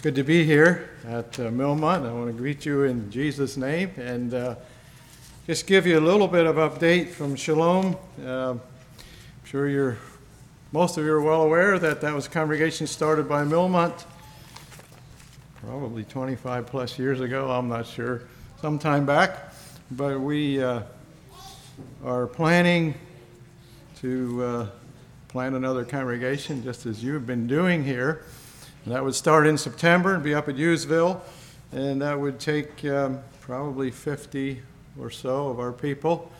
It's good to be here at uh, Millmont. I want to greet you in Jesus' name and uh, just give you a little bit of update from Shalom. Uh, I'm sure you're most of you are well aware that that was a congregation started by Millmont probably 25 plus years ago. I'm not sure, sometime back, but we uh, are planning to uh, plant another congregation just as you've been doing here. And that would start in September and be up at Hughesville, and that would take um, probably 50 or so of our people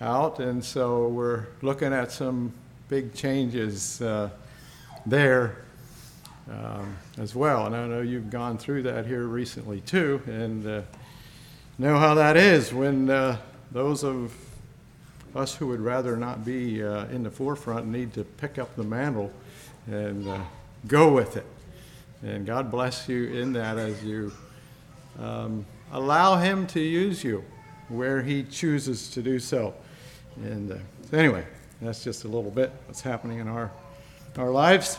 out. And so we're looking at some big changes uh, there um, as well. And I know you've gone through that here recently too, and uh, know how that is when uh, those of us who would rather not be uh, in the forefront need to pick up the mantle and uh, go with it. And God bless you in that as you um, allow Him to use you where He chooses to do so. And uh, anyway, that's just a little bit what's happening in our, our lives.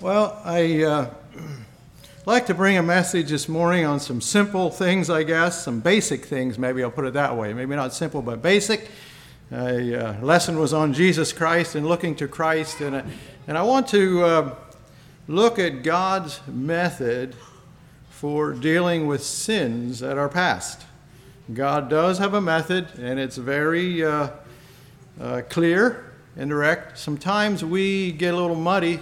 Well, I uh, like to bring a message this morning on some simple things, I guess, some basic things, maybe I'll put it that way. Maybe not simple, but basic. A uh, lesson was on Jesus Christ and looking to Christ, and, and I want to uh, look at God's method for dealing with sins that are past. God does have a method, and it's very uh, uh, clear and direct. Sometimes we get a little muddy.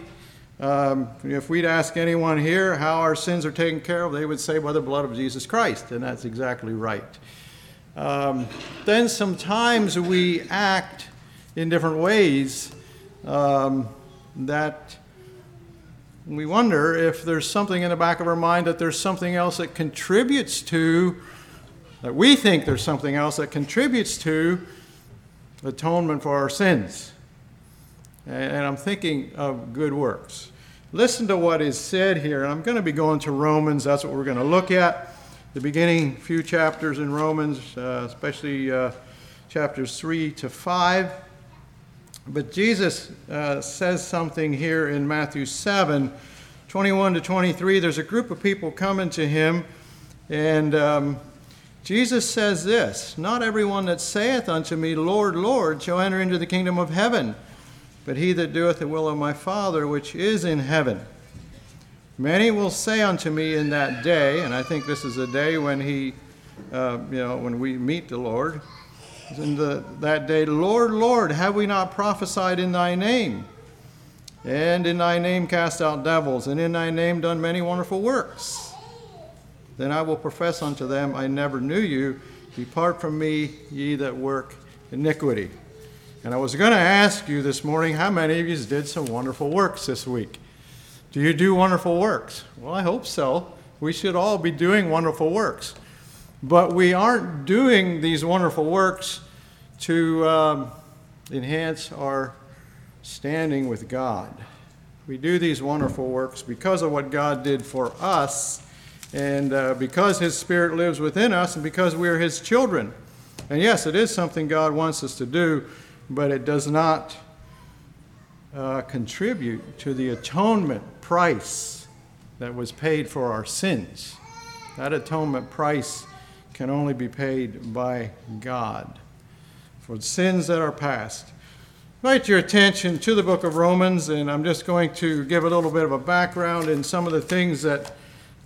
Um, if we'd ask anyone here how our sins are taken care of, they would say by the blood of Jesus Christ, and that's exactly right. Um, then sometimes we act in different ways um, that we wonder if there's something in the back of our mind that there's something else that contributes to, that we think there's something else that contributes to atonement for our sins. And I'm thinking of good works. Listen to what is said here. I'm going to be going to Romans. That's what we're going to look at. The beginning few chapters in Romans, uh, especially uh, chapters 3 to 5. But Jesus uh, says something here in Matthew 7 21 to 23. There's a group of people coming to him, and um, Jesus says this Not everyone that saith unto me, Lord, Lord, shall enter into the kingdom of heaven, but he that doeth the will of my Father which is in heaven. Many will say unto me in that day, and I think this is a day when he, uh, you know, when we meet the Lord in the, that day, Lord, Lord, have we not prophesied in thy name? And in thy name cast out devils, and in thy name done many wonderful works. Then I will profess unto them, I never knew you. Depart from me, ye that work iniquity. And I was going to ask you this morning how many of you did some wonderful works this week? Do you do wonderful works? Well, I hope so. We should all be doing wonderful works. But we aren't doing these wonderful works to um, enhance our standing with God. We do these wonderful works because of what God did for us, and uh, because His Spirit lives within us, and because we're His children. And yes, it is something God wants us to do, but it does not uh, contribute to the atonement price that was paid for our sins. That atonement price can only be paid by God for sins that are past. Invite your attention to the book of Romans, and I'm just going to give a little bit of a background in some of the things that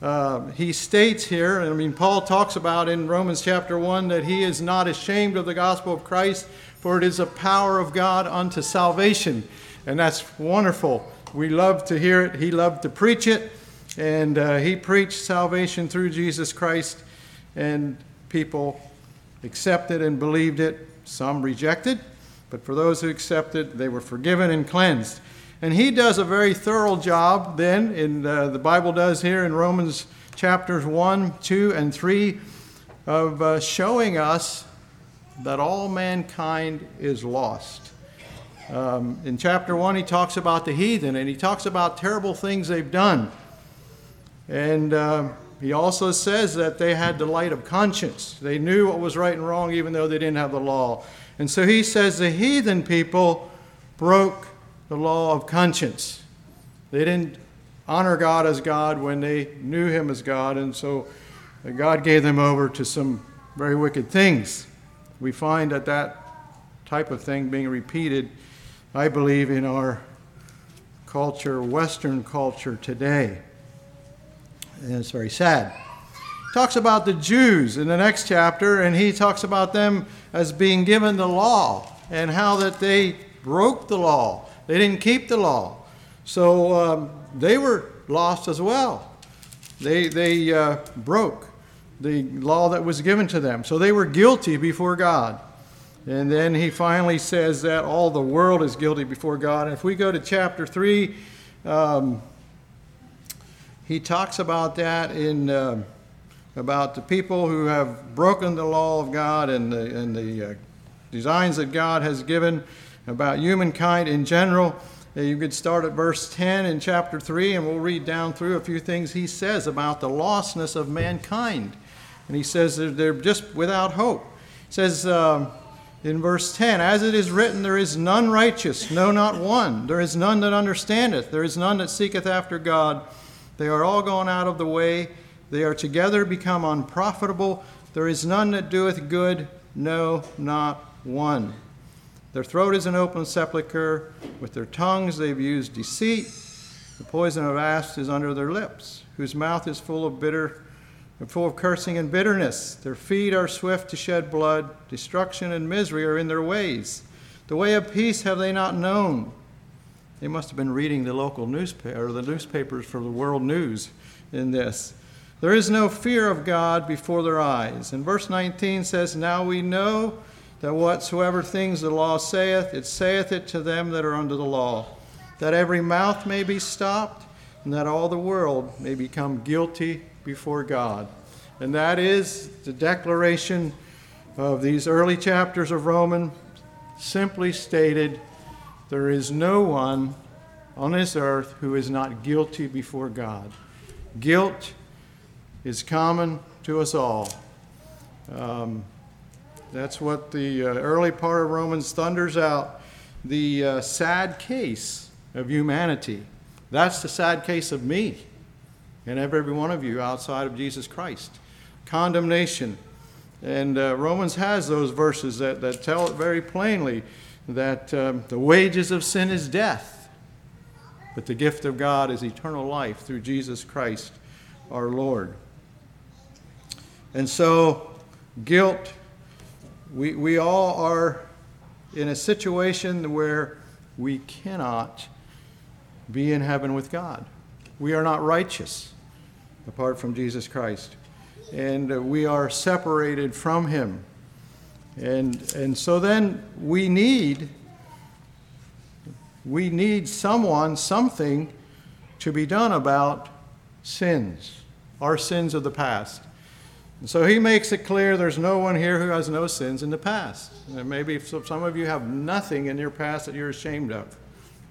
uh, he states here. I mean, Paul talks about in Romans chapter 1 that he is not ashamed of the gospel of Christ, for it is a power of God unto salvation. And that's wonderful. We love to hear it. He loved to preach it, and uh, he preached salvation through Jesus Christ and people accepted and believed it. Some rejected, but for those who accepted, they were forgiven and cleansed. And he does a very thorough job then, in uh, the Bible does here in Romans chapters 1, 2, and 3, of uh, showing us that all mankind is lost. Um, in chapter 1, he talks about the heathen and he talks about terrible things they've done. And uh, he also says that they had the light of conscience. They knew what was right and wrong even though they didn't have the law. And so he says the heathen people broke the law of conscience. They didn't honor God as God when they knew Him as God, and so God gave them over to some very wicked things. We find that that type of thing being repeated, I believe, in our culture, Western culture today. And it's very sad. Talks about the Jews in the next chapter, and he talks about them as being given the law and how that they broke the law. They didn't keep the law. So um, they were lost as well. They, they uh, broke the law that was given to them. So they were guilty before God. And then he finally says that all the world is guilty before God. And if we go to chapter 3, um, he talks about that in uh, about the people who have broken the law of God and the, and the uh, designs that God has given about humankind in general. You could start at verse 10 in chapter 3, and we'll read down through a few things he says about the lostness of mankind. And he says they're just without hope. He says um, in verse 10 As it is written, there is none righteous, no, not one. There is none that understandeth, there is none that seeketh after God. They are all gone out of the way, they are together become unprofitable. There is none that doeth good, no, not one. Their throat is an open sepulchre. With their tongues they've used deceit. The poison of asps is under their lips, whose mouth is full of bitter full of cursing and bitterness. Their feet are swift to shed blood. Destruction and misery are in their ways. The way of peace have they not known. They must have been reading the local newspaper or the newspapers for the world news in this. There is no fear of God before their eyes. And verse 19 says, Now we know that whatsoever things the law saith, it saith it to them that are under the law, that every mouth may be stopped, and that all the world may become guilty before God. And that is the declaration of these early chapters of Romans, simply stated there is no one on this earth who is not guilty before God. Guilt is common to us all. Um, that's what the uh, early part of Romans thunders out the uh, sad case of humanity. That's the sad case of me and every one of you outside of Jesus Christ. Condemnation. And uh, Romans has those verses that, that tell it very plainly that um, the wages of sin is death, but the gift of God is eternal life through Jesus Christ our Lord. And so, guilt, we, we all are in a situation where we cannot be in heaven with God. We are not righteous apart from Jesus Christ. And uh, we are separated from Him. And, and so then we need we need someone, something to be done about sins, our sins of the past. And so he makes it clear there's no one here who has no sins in the past. And maybe some of you have nothing in your past that you're ashamed of.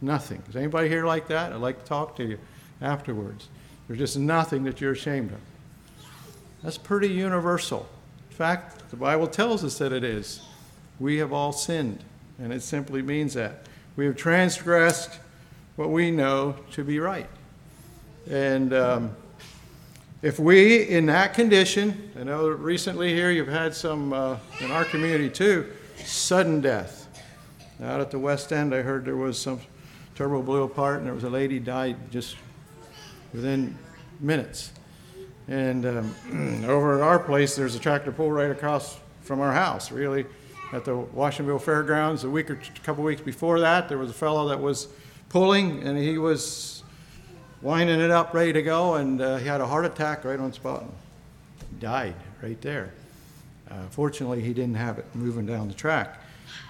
Nothing. Is anybody here like that? I'd like to talk to you afterwards. There's just nothing that you're ashamed of. That's pretty universal. In fact, the Bible tells us that it is. We have all sinned, and it simply means that. We have transgressed what we know to be right. And um, if we, in that condition, I know recently here you've had some uh, in our community too, sudden death. Out at the West End, I heard there was some turbo blew apart and there was a lady died just within minutes. And um, over at our place, there's a tractor pull right across from our house, really, at the Washingtonville Fairgrounds. A week or a couple weeks before that, there was a fellow that was pulling, and he was winding it up, ready to go, and uh, he had a heart attack right on spot. And died right there. Uh, fortunately, he didn't have it moving down the track,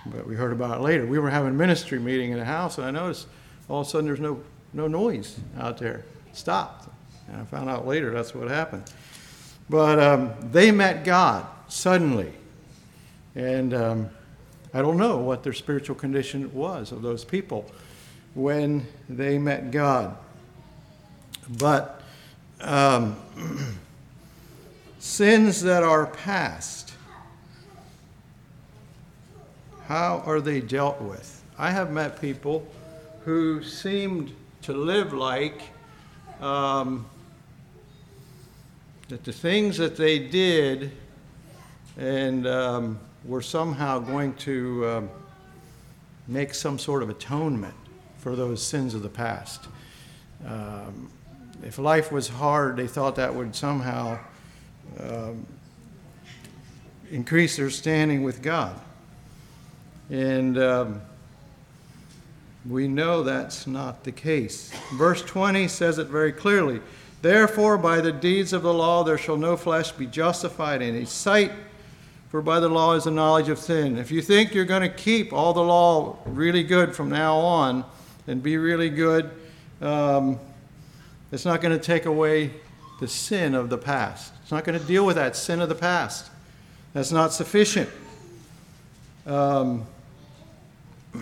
but we heard about it later. We were having a ministry meeting in the house, and I noticed all of a sudden there's no, no noise out there stopped. And I found out later that's what happened. But um, they met God suddenly. And um, I don't know what their spiritual condition was of those people when they met God. But um, sins that are past, how are they dealt with? I have met people who seemed to live like um, that the things that they did and um, were somehow going to um, make some sort of atonement for those sins of the past. Um, if life was hard, they thought that would somehow um, increase their standing with God. And um, we know that's not the case. Verse 20 says it very clearly. Therefore, by the deeds of the law, there shall no flesh be justified in his sight, for by the law is the knowledge of sin. If you think you're going to keep all the law really good from now on and be really good, um, it's not going to take away the sin of the past. It's not going to deal with that sin of the past. That's not sufficient. Um,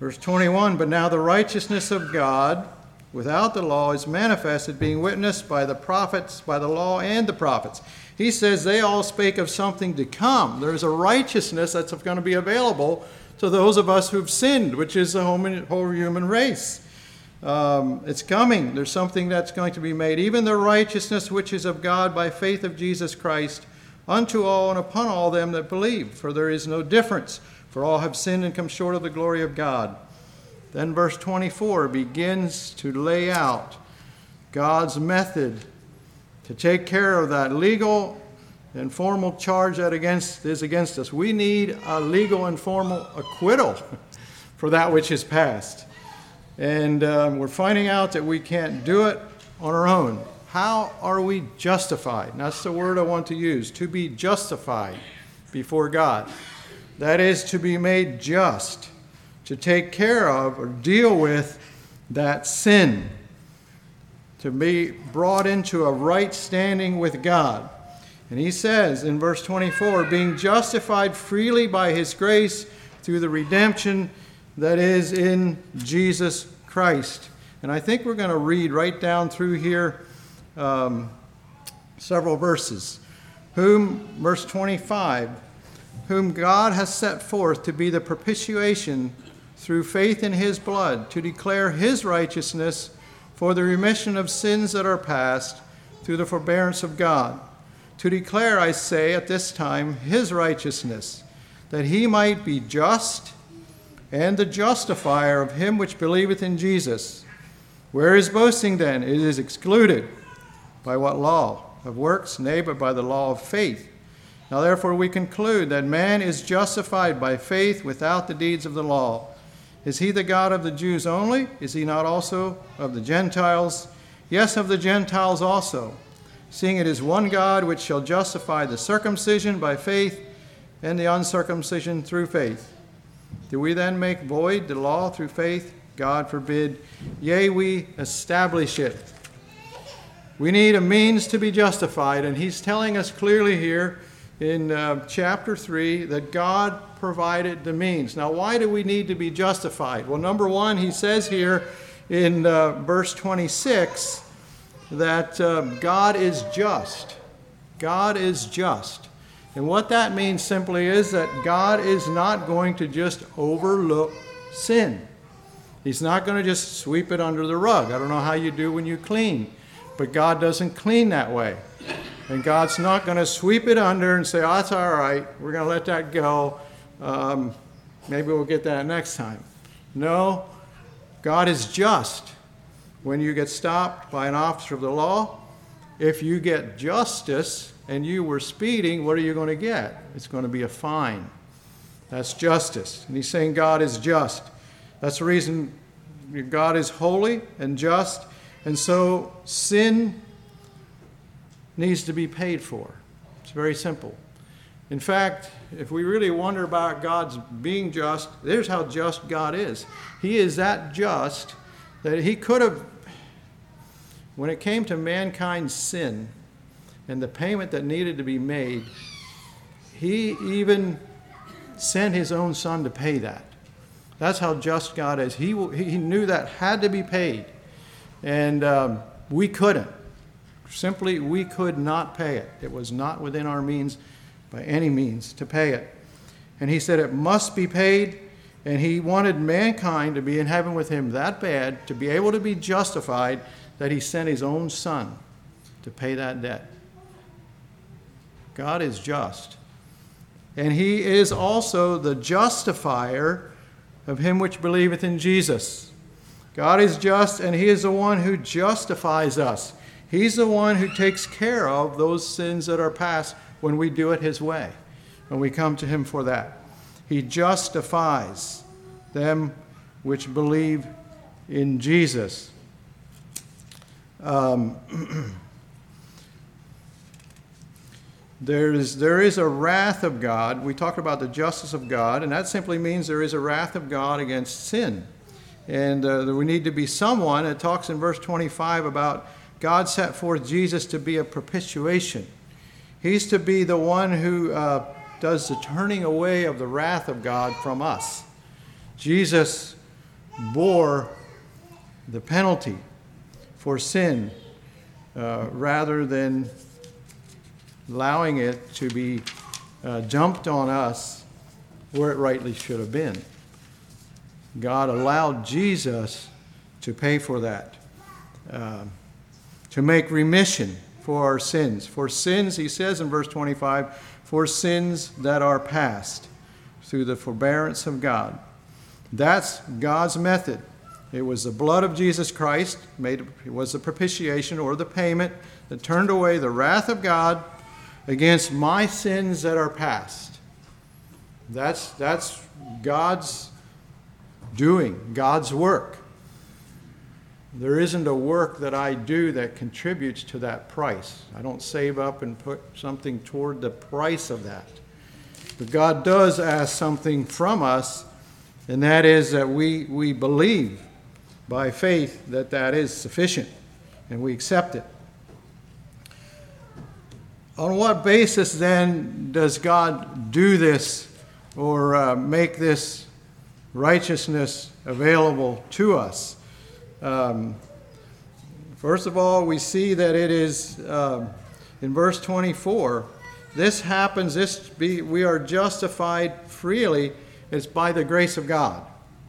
verse 21 But now the righteousness of God without the law is manifested, being witnessed by the prophets, by the law and the prophets. He says they all spake of something to come. There's a righteousness that's going to be available to those of us who've sinned, which is the whole human race. Um, it's coming. There's something that's going to be made. Even the righteousness which is of God by faith of Jesus Christ unto all and upon all them that believe. For there is no difference, for all have sinned and come short of the glory of God. Then verse 24 begins to lay out God's method to take care of that legal and formal charge that against, is against us. We need a legal and formal acquittal for that which is past. And um, we're finding out that we can't do it on our own. How are we justified? And that's the word I want to use to be justified before God. That is to be made just, to take care of or deal with that sin, to be brought into a right standing with God. And he says in verse 24, being justified freely by his grace through the redemption that is in Jesus Christ. And I think we're going to read right down through here um, several verses. Whom, verse 25, whom God has set forth to be the propitiation through faith in his blood, to declare his righteousness for the remission of sins that are past through the forbearance of God. To declare, I say, at this time, his righteousness, that he might be just and the justifier of him which believeth in Jesus. Where is boasting then? It is excluded. By what law? Of works? Nay, but by the law of faith. Now therefore we conclude that man is justified by faith without the deeds of the law. Is he the God of the Jews only? Is he not also of the Gentiles? Yes, of the Gentiles also, seeing it is one God which shall justify the circumcision by faith and the uncircumcision through faith. Do we then make void the law through faith? God forbid. Yea, we establish it. We need a means to be justified, and he's telling us clearly here in uh, chapter 3 that God provided the means. Now, why do we need to be justified? Well, number one, he says here in uh, verse 26 that uh, God is just. God is just. And what that means simply is that God is not going to just overlook sin. He's not going to just sweep it under the rug. I don't know how you do when you clean, but God doesn't clean that way. And God's not going to sweep it under and say, oh, that's all right, we're going to let that go. Um, maybe we'll get that next time. No, God is just. When you get stopped by an officer of the law, if you get justice, and you were speeding, what are you going to get? It's going to be a fine. That's justice. And he's saying God is just. That's the reason God is holy and just. And so sin needs to be paid for. It's very simple. In fact, if we really wonder about God's being just, there's how just God is. He is that just that He could have, when it came to mankind's sin, and the payment that needed to be made, he even sent his own son to pay that. That's how just God is. He, he knew that had to be paid. And um, we couldn't. Simply, we could not pay it. It was not within our means by any means to pay it. And he said it must be paid. And he wanted mankind to be in heaven with him that bad, to be able to be justified, that he sent his own son to pay that debt. God is just. And he is also the justifier of him which believeth in Jesus. God is just, and he is the one who justifies us. He's the one who takes care of those sins that are past when we do it his way, when we come to him for that. He justifies them which believe in Jesus. Um, there is, there is a wrath of God. We talked about the justice of God, and that simply means there is a wrath of God against sin. And uh, we need to be someone. It talks in verse 25 about God set forth Jesus to be a propitiation. He's to be the one who uh, does the turning away of the wrath of God from us. Jesus bore the penalty for sin uh, rather than allowing it to be uh, dumped on us where it rightly should have been. God allowed Jesus to pay for that, uh, to make remission for our sins. For sins, he says in verse 25, for sins that are past through the forbearance of God. That's God's method. It was the blood of Jesus Christ made it was the propitiation or the payment that turned away the wrath of God against my sins that are past. That's that's God's doing, God's work. There isn't a work that I do that contributes to that price. I don't save up and put something toward the price of that. But God does ask something from us, and that is that we, we believe by faith that that is sufficient, and we accept it. On what basis then does God do this or uh, make this righteousness available to us? Um, first of all, we see that it is um, in verse 24. This happens, this be, we are justified freely. It's by the grace of God.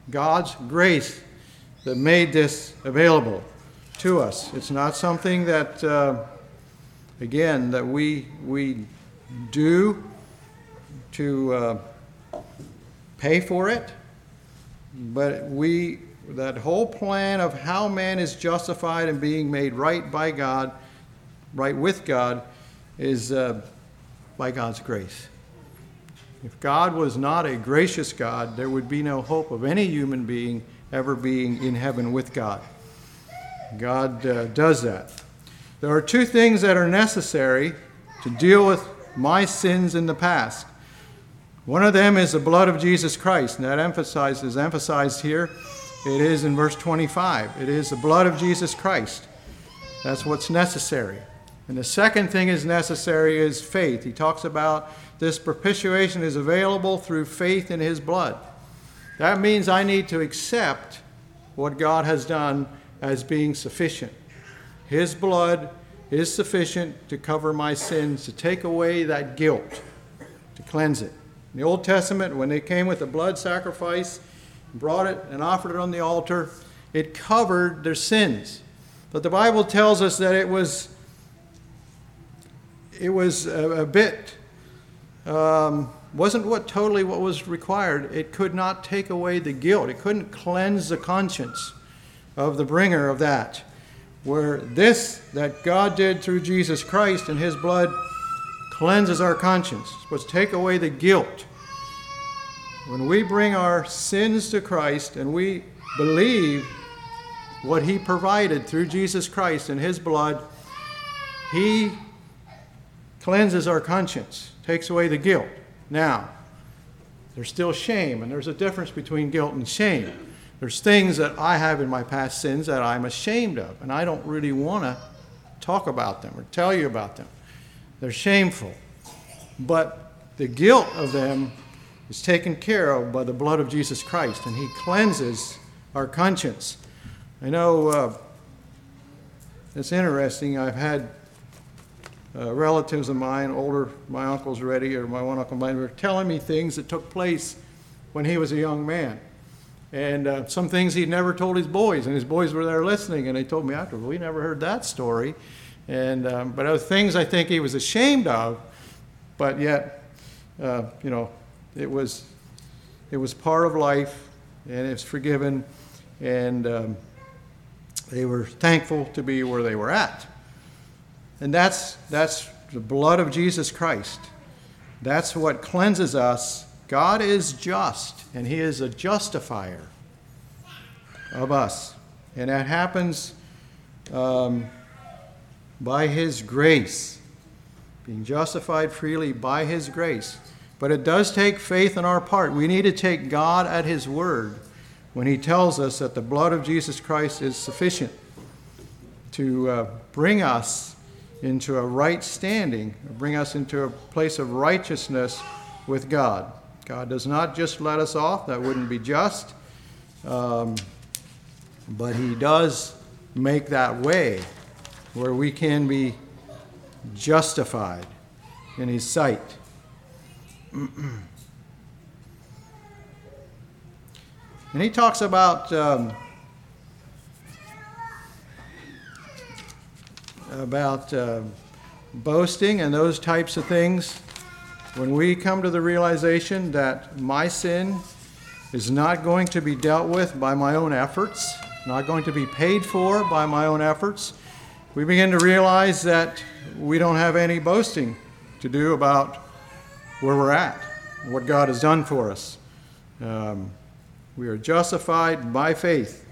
God's grace that made this available to us. It's not something that, uh, again, that we, we do to uh, pay for it, but we that whole plan of how man is justified and being made right by God, right with God, is uh, by God's grace. If God was not a gracious God, there would be no hope of any human being ever being in heaven with God. God uh, does that. There are two things that are necessary to deal with my sins in the past. One of them is the blood of Jesus Christ, and that emphasizes emphasized here it is in verse 25. It is the blood of Jesus Christ. That's what's necessary. And the second thing is necessary is faith. He talks about this propitiation is available through faith in his blood. That means I need to accept what God has done as being sufficient. His blood is sufficient to cover my sins, to take away that guilt, to cleanse it. In the Old Testament, when they came with the blood sacrifice, brought it and offered it on the altar, it covered their sins. But the Bible tells us that it was it was a, a bit um, wasn't what totally what was required. It could not take away the guilt. It couldn't cleanse the conscience of the bringer of that. Where this that God did through Jesus Christ and His blood cleanses our conscience, was take away the guilt when we bring our sins to Christ and we believe what He provided through Jesus Christ and His blood, He cleanses our conscience, takes away the guilt. Now, there's still shame, and there's a difference between guilt and shame. There's things that I have in my past sins that I'm ashamed of, and I don't really want to talk about them or tell you about them. They're shameful. But the guilt of them is taken care of by the blood of Jesus Christ, and He cleanses our conscience. I know uh, it's interesting. I've had uh, relatives of mine, older, my uncles already, or my one uncle mine, were telling me things that took place when he was a young man. And uh, some things he'd never told his boys, and his boys were there listening, and they told me after, we never heard that story. And, um, but other things I think he was ashamed of, but yet, uh, you know, it was, it was part of life, and it's forgiven, and um, they were thankful to be where they were at. And that's, that's the blood of Jesus Christ. That's what cleanses us. God is just, and He is a justifier of us. And that happens um, by His grace, being justified freely by His grace. But it does take faith on our part. We need to take God at His word when He tells us that the blood of Jesus Christ is sufficient to uh, bring us into a right standing, bring us into a place of righteousness with God. God does not just let us off, that wouldn't be just. Um, but He does make that way where we can be justified in His sight. and He talks about. Um, about uh, boasting and those types of things, when we come to the realization that my sin is not going to be dealt with by my own efforts, not going to be paid for by my own efforts, we begin to realize that we don't have any boasting to do about where we're at, what God has done for us. Um, we are justified by faith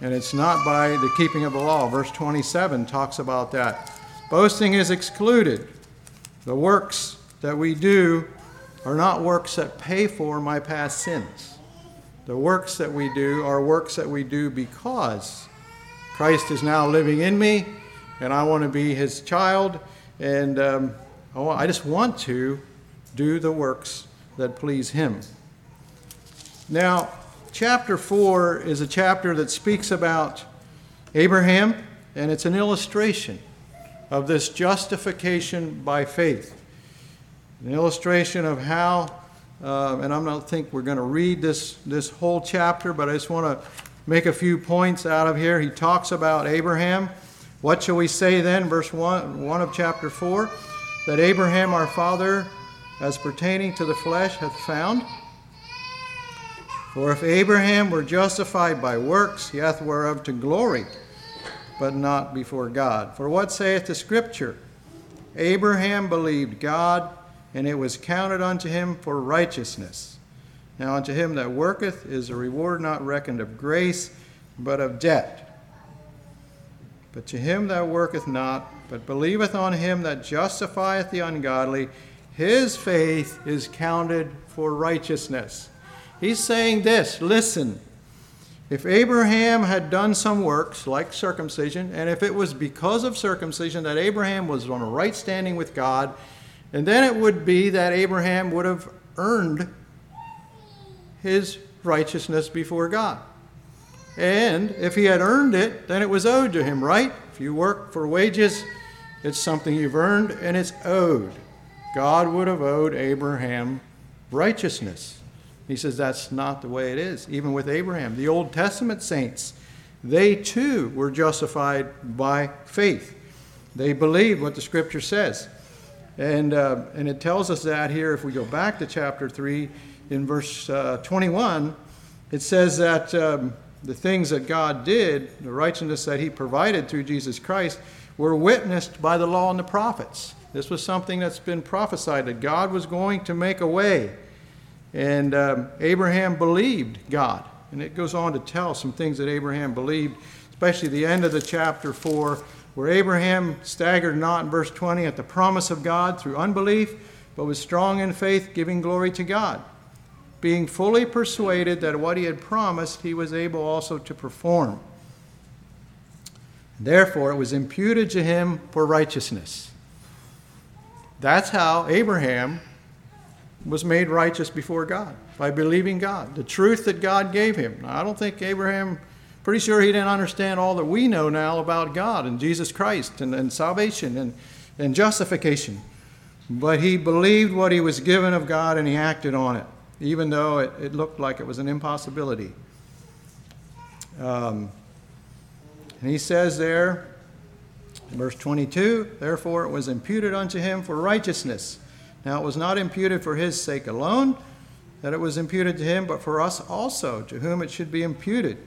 and it's not by the keeping of the law. Verse 27 talks about that. Boasting is excluded. The works that we do are not works that pay for my past sins. The works that we do are works that we do because Christ is now living in me, and I want to be his child, and um, I just want to do the works that please him. Now, chapter 4 is a chapter that speaks about Abraham, and it's an illustration of this justification by faith. An illustration of how, uh, and I don't think we're going to read this, this whole chapter, but I just want to make a few points out of here. He talks about Abraham. What shall we say then? Verse 1, 1 of chapter 4 that Abraham our father, as pertaining to the flesh, hath found for if Abraham were justified by works, he hath whereof to glory, but not before God. For what saith the Scripture? Abraham believed God, and it was counted unto him for righteousness. Now unto him that worketh is a reward not reckoned of grace, but of debt. But to him that worketh not, but believeth on him that justifieth the ungodly, his faith is counted for righteousness. He's saying this listen, if Abraham had done some works like circumcision, and if it was because of circumcision that Abraham was on a right standing with God, and then it would be that Abraham would have earned his righteousness before God. And if he had earned it, then it was owed to him, right? If you work for wages, it's something you've earned and it's owed. God would have owed Abraham righteousness. He says that's not the way it is. Even with Abraham, the Old Testament saints, they too were justified by faith. They believed what the Scripture says. And, uh, and it tells us that here, if we go back to chapter 3, in verse uh, 21, it says that um, the things that God did, the righteousness that He provided through Jesus Christ, were witnessed by the law and the prophets. This was something that's been prophesied that God was going to make a way and um, Abraham believed God. And it goes on to tell some things that Abraham believed, especially the end of the chapter 4, where Abraham staggered not in verse 20 at the promise of God through unbelief, but was strong in faith, giving glory to God, being fully persuaded that what he had promised he was able also to perform. Therefore, it was imputed to him for righteousness. That's how Abraham was made righteous before God by believing God, the truth that God gave him. Now, I don't think Abraham, pretty sure he didn't understand all that we know now about God and Jesus Christ and, and salvation and, and justification. But he believed what he was given of God and he acted on it. even though it, it looked like it was an impossibility. Um, and he says there, verse 22, therefore it was imputed unto him for righteousness. Now it was not imputed for his sake alone that it was imputed to him, but for us also, to whom it should be imputed,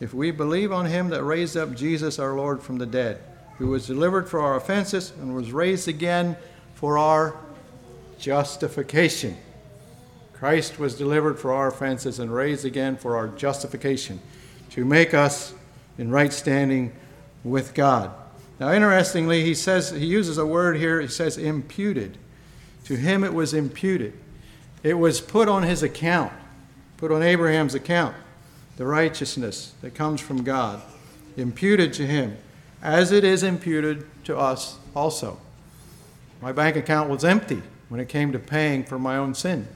if we believe on him that raised up Jesus our Lord from the dead, who was delivered for our offenses and was raised again for our justification. Christ was delivered for our offenses and raised again for our justification, to make us in right standing with God. Now, interestingly, he says he uses a word here. He says imputed. To him it was imputed. It was put on his account, put on Abraham's account, the righteousness that comes from God, imputed to him, as it is imputed to us also. My bank account was empty when it came to paying for my own sin.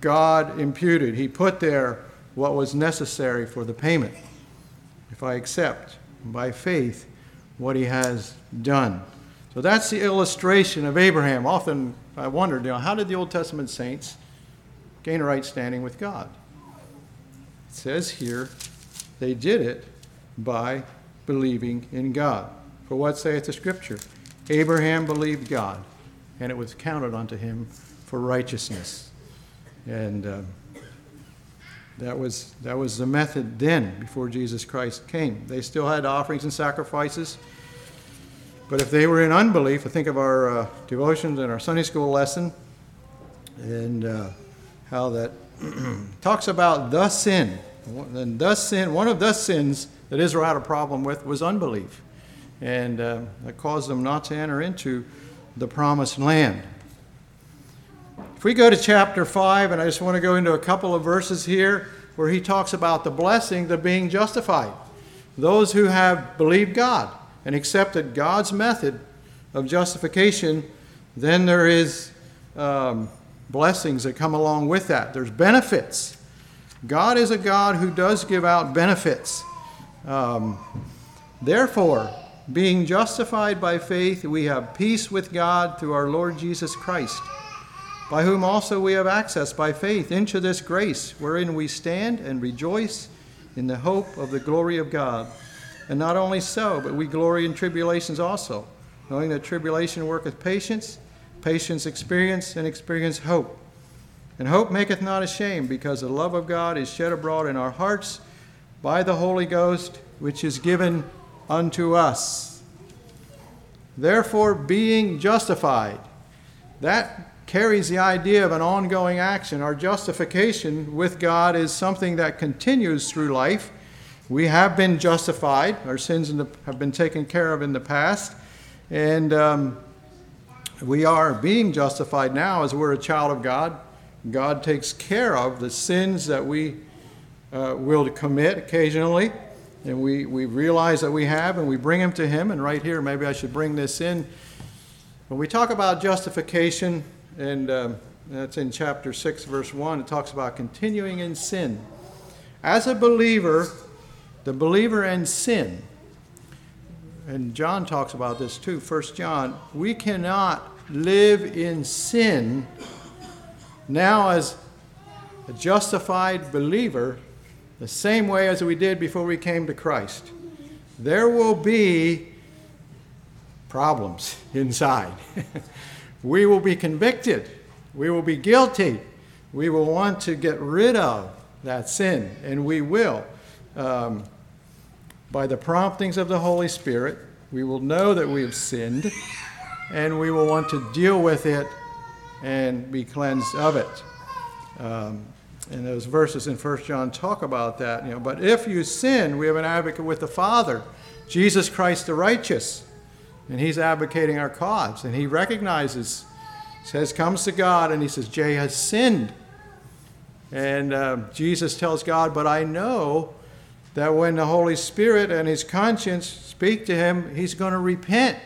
God imputed, He put there what was necessary for the payment. If I accept by faith what He has done. So that's the illustration of Abraham. Often I wondered, you know, how did the Old Testament saints gain a right standing with God? It says here they did it by believing in God. For what saith the Scripture? Abraham believed God, and it was counted unto him for righteousness. And uh, that, was, that was the method then, before Jesus Christ came. They still had offerings and sacrifices. But if they were in unbelief, think of our uh, devotions and our Sunday school lesson, and uh, how that talks about the sin. And the sin, one of the sins that Israel had a problem with was unbelief and uh, that caused them not to enter into the promised land. If we go to chapter 5, and I just want to go into a couple of verses here where he talks about the blessing of being justified. Those who have believed God and accepted God's method of justification, then there is um, blessings that come along with that. There's benefits. God is a God who does give out benefits. Um, therefore, being justified by faith, we have peace with God through our Lord Jesus Christ, by whom also we have access by faith into this grace, wherein we stand and rejoice in the hope of the glory of God. And not only so, but we glory in tribulations also, knowing that tribulation worketh patience, patience experience, and experience hope. And hope maketh not ashamed, because the love of God is shed abroad in our hearts by the Holy Ghost, which is given unto us. Therefore, being justified, that carries the idea of an ongoing action. Our justification with God is something that continues through life. We have been justified, our sins the, have been taken care of in the past, and um, we are being justified now as we're a child of God. God takes care of the sins that we uh, will commit occasionally and we, we realize that we have and we bring them to him and right here maybe i should bring this in when we talk about justification and um, that's in chapter 6 verse 1 it talks about continuing in sin as a believer the believer in sin and john talks about this too first john we cannot live in sin now as a justified believer the same way as we did before we came to Christ. There will be problems inside. we will be convicted. We will be guilty. We will want to get rid of that sin, and we will. Um, by the promptings of the Holy Spirit, we will know that we have sinned, and we will want to deal with it and be cleansed of it. Um, and those verses in 1 John talk about that. You know, but if you sin, we have an advocate with the Father, Jesus Christ the righteous, and he's advocating our cause, and he recognizes, says, comes to God, and he says, Jay has sinned. And uh, Jesus tells God, but I know that when the Holy Spirit and his conscience speak to him, he's going to repent.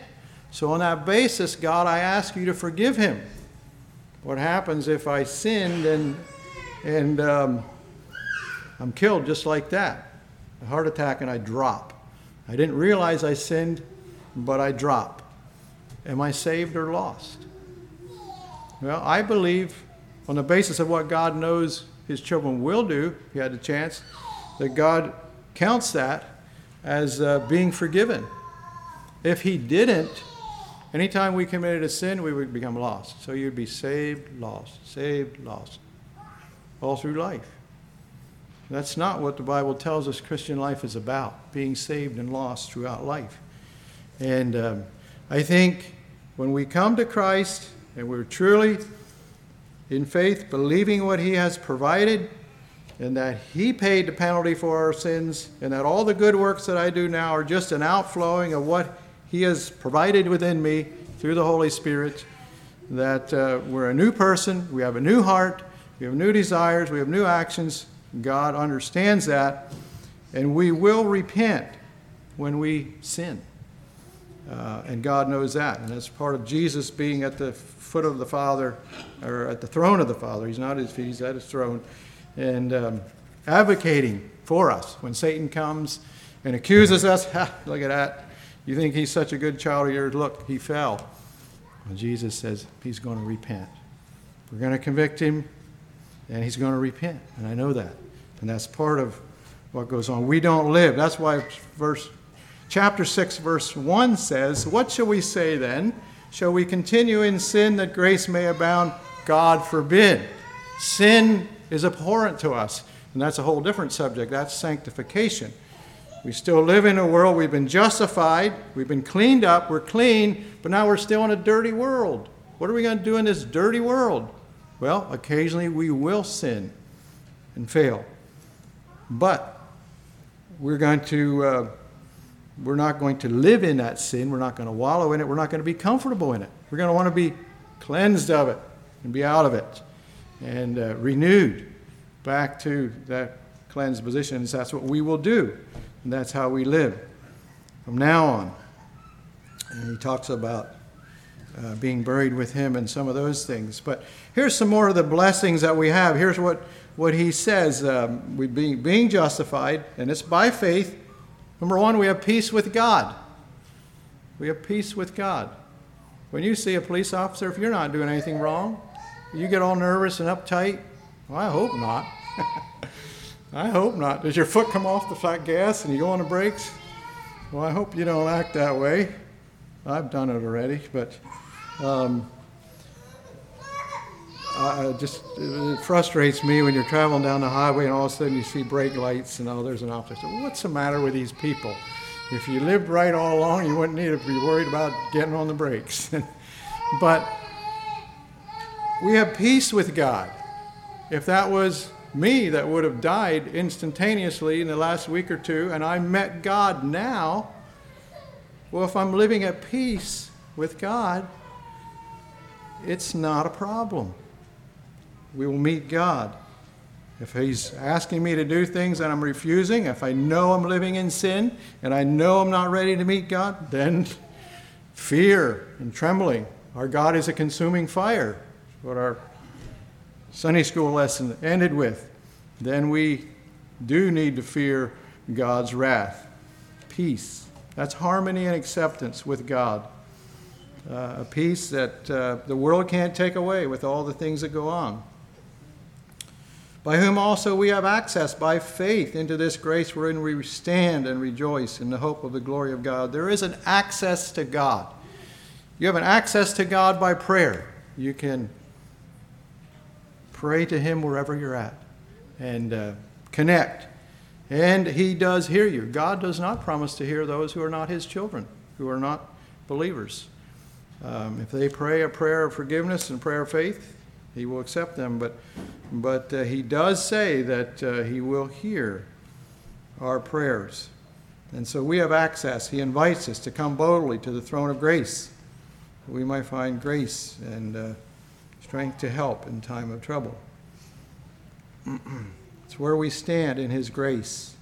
So, on that basis, God, I ask you to forgive him. What happens if I sinned then and um, I'm killed just like that. A heart attack, and I drop. I didn't realize I sinned, but I drop. Am I saved or lost? Well, I believe on the basis of what God knows his children will do, if he had the chance, that God counts that as uh, being forgiven. If he didn't, anytime we committed a sin, we would become lost. So you'd be saved, lost, saved, lost, all through life. That's not what the Bible tells us Christian life is about, being saved and lost throughout life. And um, I think when we come to Christ and we're truly in faith, believing what He has provided, and that He paid the penalty for our sins, and that all the good works that I do now are just an outflowing of what He has provided within me through the Holy Spirit, that uh, we're a new person, we have a new heart, we have new desires, we have new actions. God understands that, and we will repent when we sin. Uh, and God knows that. And that's part of Jesus being at the foot of the Father, or at the throne of the Father. He's not at his feet, he's at his throne. And um, advocating for us when Satan comes and accuses us. Ha, look at that. You think he's such a good child of yours? Look, he fell. And Jesus says he's going to repent. We're going to convict him, and he's going to repent. And I know that. And that's part of what goes on. We don't live. That's why verse chapter 6 verse 1 says, "What shall we say then? Shall we continue in sin that grace may abound? God forbid." Sin is abhorrent to us, and that's a whole different subject. That's sanctification. We still live in a world, we've been justified, we've been cleaned up, we're clean, but now we're still in a dirty world. What are we going to do in this dirty world? Well, occasionally we will sin and fail. But we're going to uh, we're not going to live in that sin. We're not going to wallow in it. We're not going to be comfortable in it. We're going to want to be cleansed of it and be out of it and uh, renewed back to that cleansed position. And that's what we will do. And that's how we live from now on. And he talks about uh, being buried with him and some of those things. But here's some more of the blessings that we have. Here's what, what he says um, we being, being justified, and it's by faith Number one, we have peace with God. We have peace with God. When you see a police officer, if you're not doing anything wrong, you get all nervous and uptight. Well, I hope not. I hope not. Does your foot come off the flat gas and you go on the brakes? Well, I hope you don't act that way. I've done it already, but um, uh, just it frustrates me when you're traveling down the highway and all of a sudden you see brake lights and oh, there's an officer. What's the matter with these people? If you lived right all along, you wouldn't need to be worried about getting on the brakes. but we have peace with God. If that was me that would have died instantaneously in the last week or two, and I met God now, well, if I'm living at peace with God, it's not a problem we will meet God. If He's asking me to do things that I'm refusing, if I know I'm living in sin and I know I'm not ready to meet God, then fear and trembling. Our God is a consuming fire, what our Sunday school lesson ended with. Then we do need to fear God's wrath. Peace. That's harmony and acceptance with God. Uh, a peace that uh, the world can't take away with all the things that go on by whom also we have access by faith into this grace wherein we stand and rejoice in the hope of the glory of God. There is an access to God. You have an access to God by prayer. You can pray to Him wherever you're at and uh, connect. And He does hear you. God does not promise to hear those who are not His children, who are not believers. Um, if they pray a prayer of forgiveness and prayer of faith, he will accept them. But, but uh, he does say that uh, he will hear our prayers. And so we have access. He invites us to come boldly to the throne of grace. We might find grace and uh, strength to help in time of trouble. it's where we stand in his grace.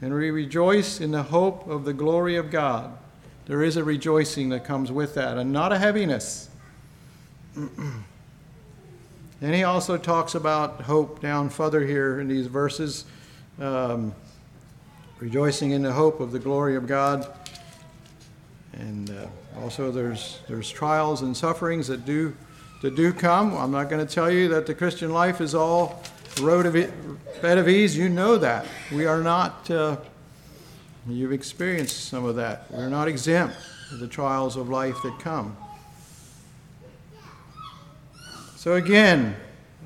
And we rejoice in the hope of the glory of God. There is a rejoicing that comes with that, and not a heaviness. And he also talks about hope down further here in these verses, um, rejoicing in the hope of the glory of God. And uh, also, there's, there's trials and sufferings that do that do come. I'm not going to tell you that the Christian life is all road of e- bed of ease. You know that. We are not, uh, you've experienced some of that. We're not exempt of the trials of life that come. So, again,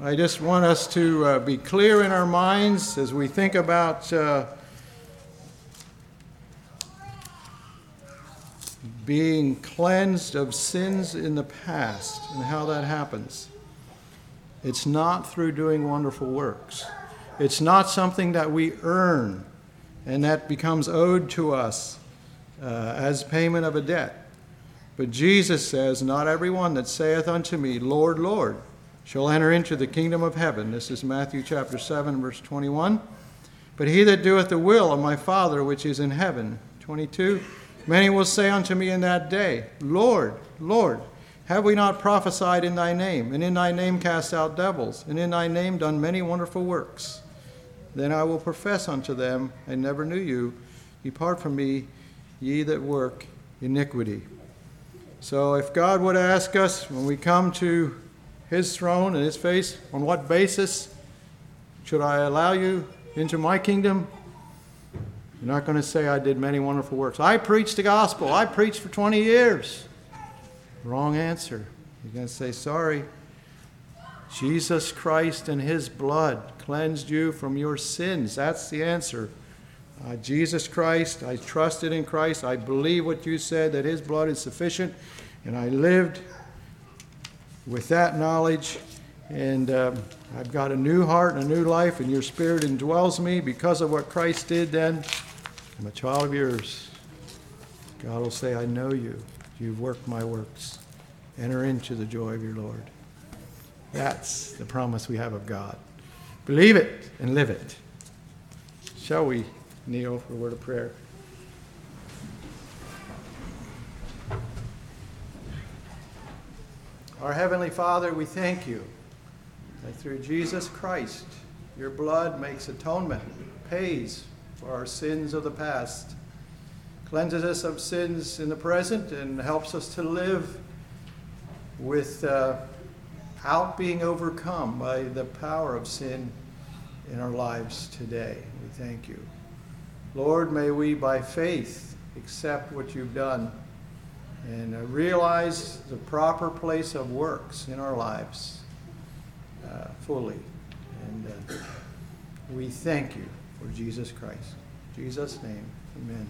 I just want us to uh, be clear in our minds as we think about uh, being cleansed of sins in the past and how that happens. It's not through doing wonderful works. It's not something that we earn and that becomes owed to us uh, as payment of a debt. But Jesus says, Not everyone that saith unto me, Lord, Lord, shall enter into the kingdom of heaven. This is Matthew chapter 7, verse 21. But he that doeth the will of my Father which is in heaven. 22. Many will say unto me in that day, Lord, Lord, have we not prophesied in thy name, and in thy name cast out devils, and in thy name done many wonderful works? Then I will profess unto them, I never knew you. Depart from me, ye that work iniquity. So if God would ask us when we come to his throne and his face, on what basis should I allow you into my kingdom? You're not going to say, I did many wonderful works. I preached the gospel. I preached for 20 years. Wrong answer. You're going to say, Sorry. Jesus Christ and his blood cleansed you from your sins. That's the answer. Uh, Jesus Christ, I trusted in Christ. I believe what you said, that his blood is sufficient. And I lived with that knowledge. And um, I've got a new heart and a new life, and your spirit indwells me because of what Christ did then. I'm a child of yours. God will say, I know you. You've worked my works. Enter into the joy of your Lord. That's the promise we have of God. Believe it and live it. Shall we kneel for a word of prayer? Our Heavenly Father, we thank you that through Jesus Christ, your blood makes atonement, pays for our sins of the past, cleanses us of sins in the present, and helps us to live without uh, being overcome by the power of sin in our lives today. We thank you. Lord, may we by faith accept what you've done and uh, realize the proper place of works in our lives uh, fully. And uh, we thank you for Jesus Christ. In Jesus' name, amen.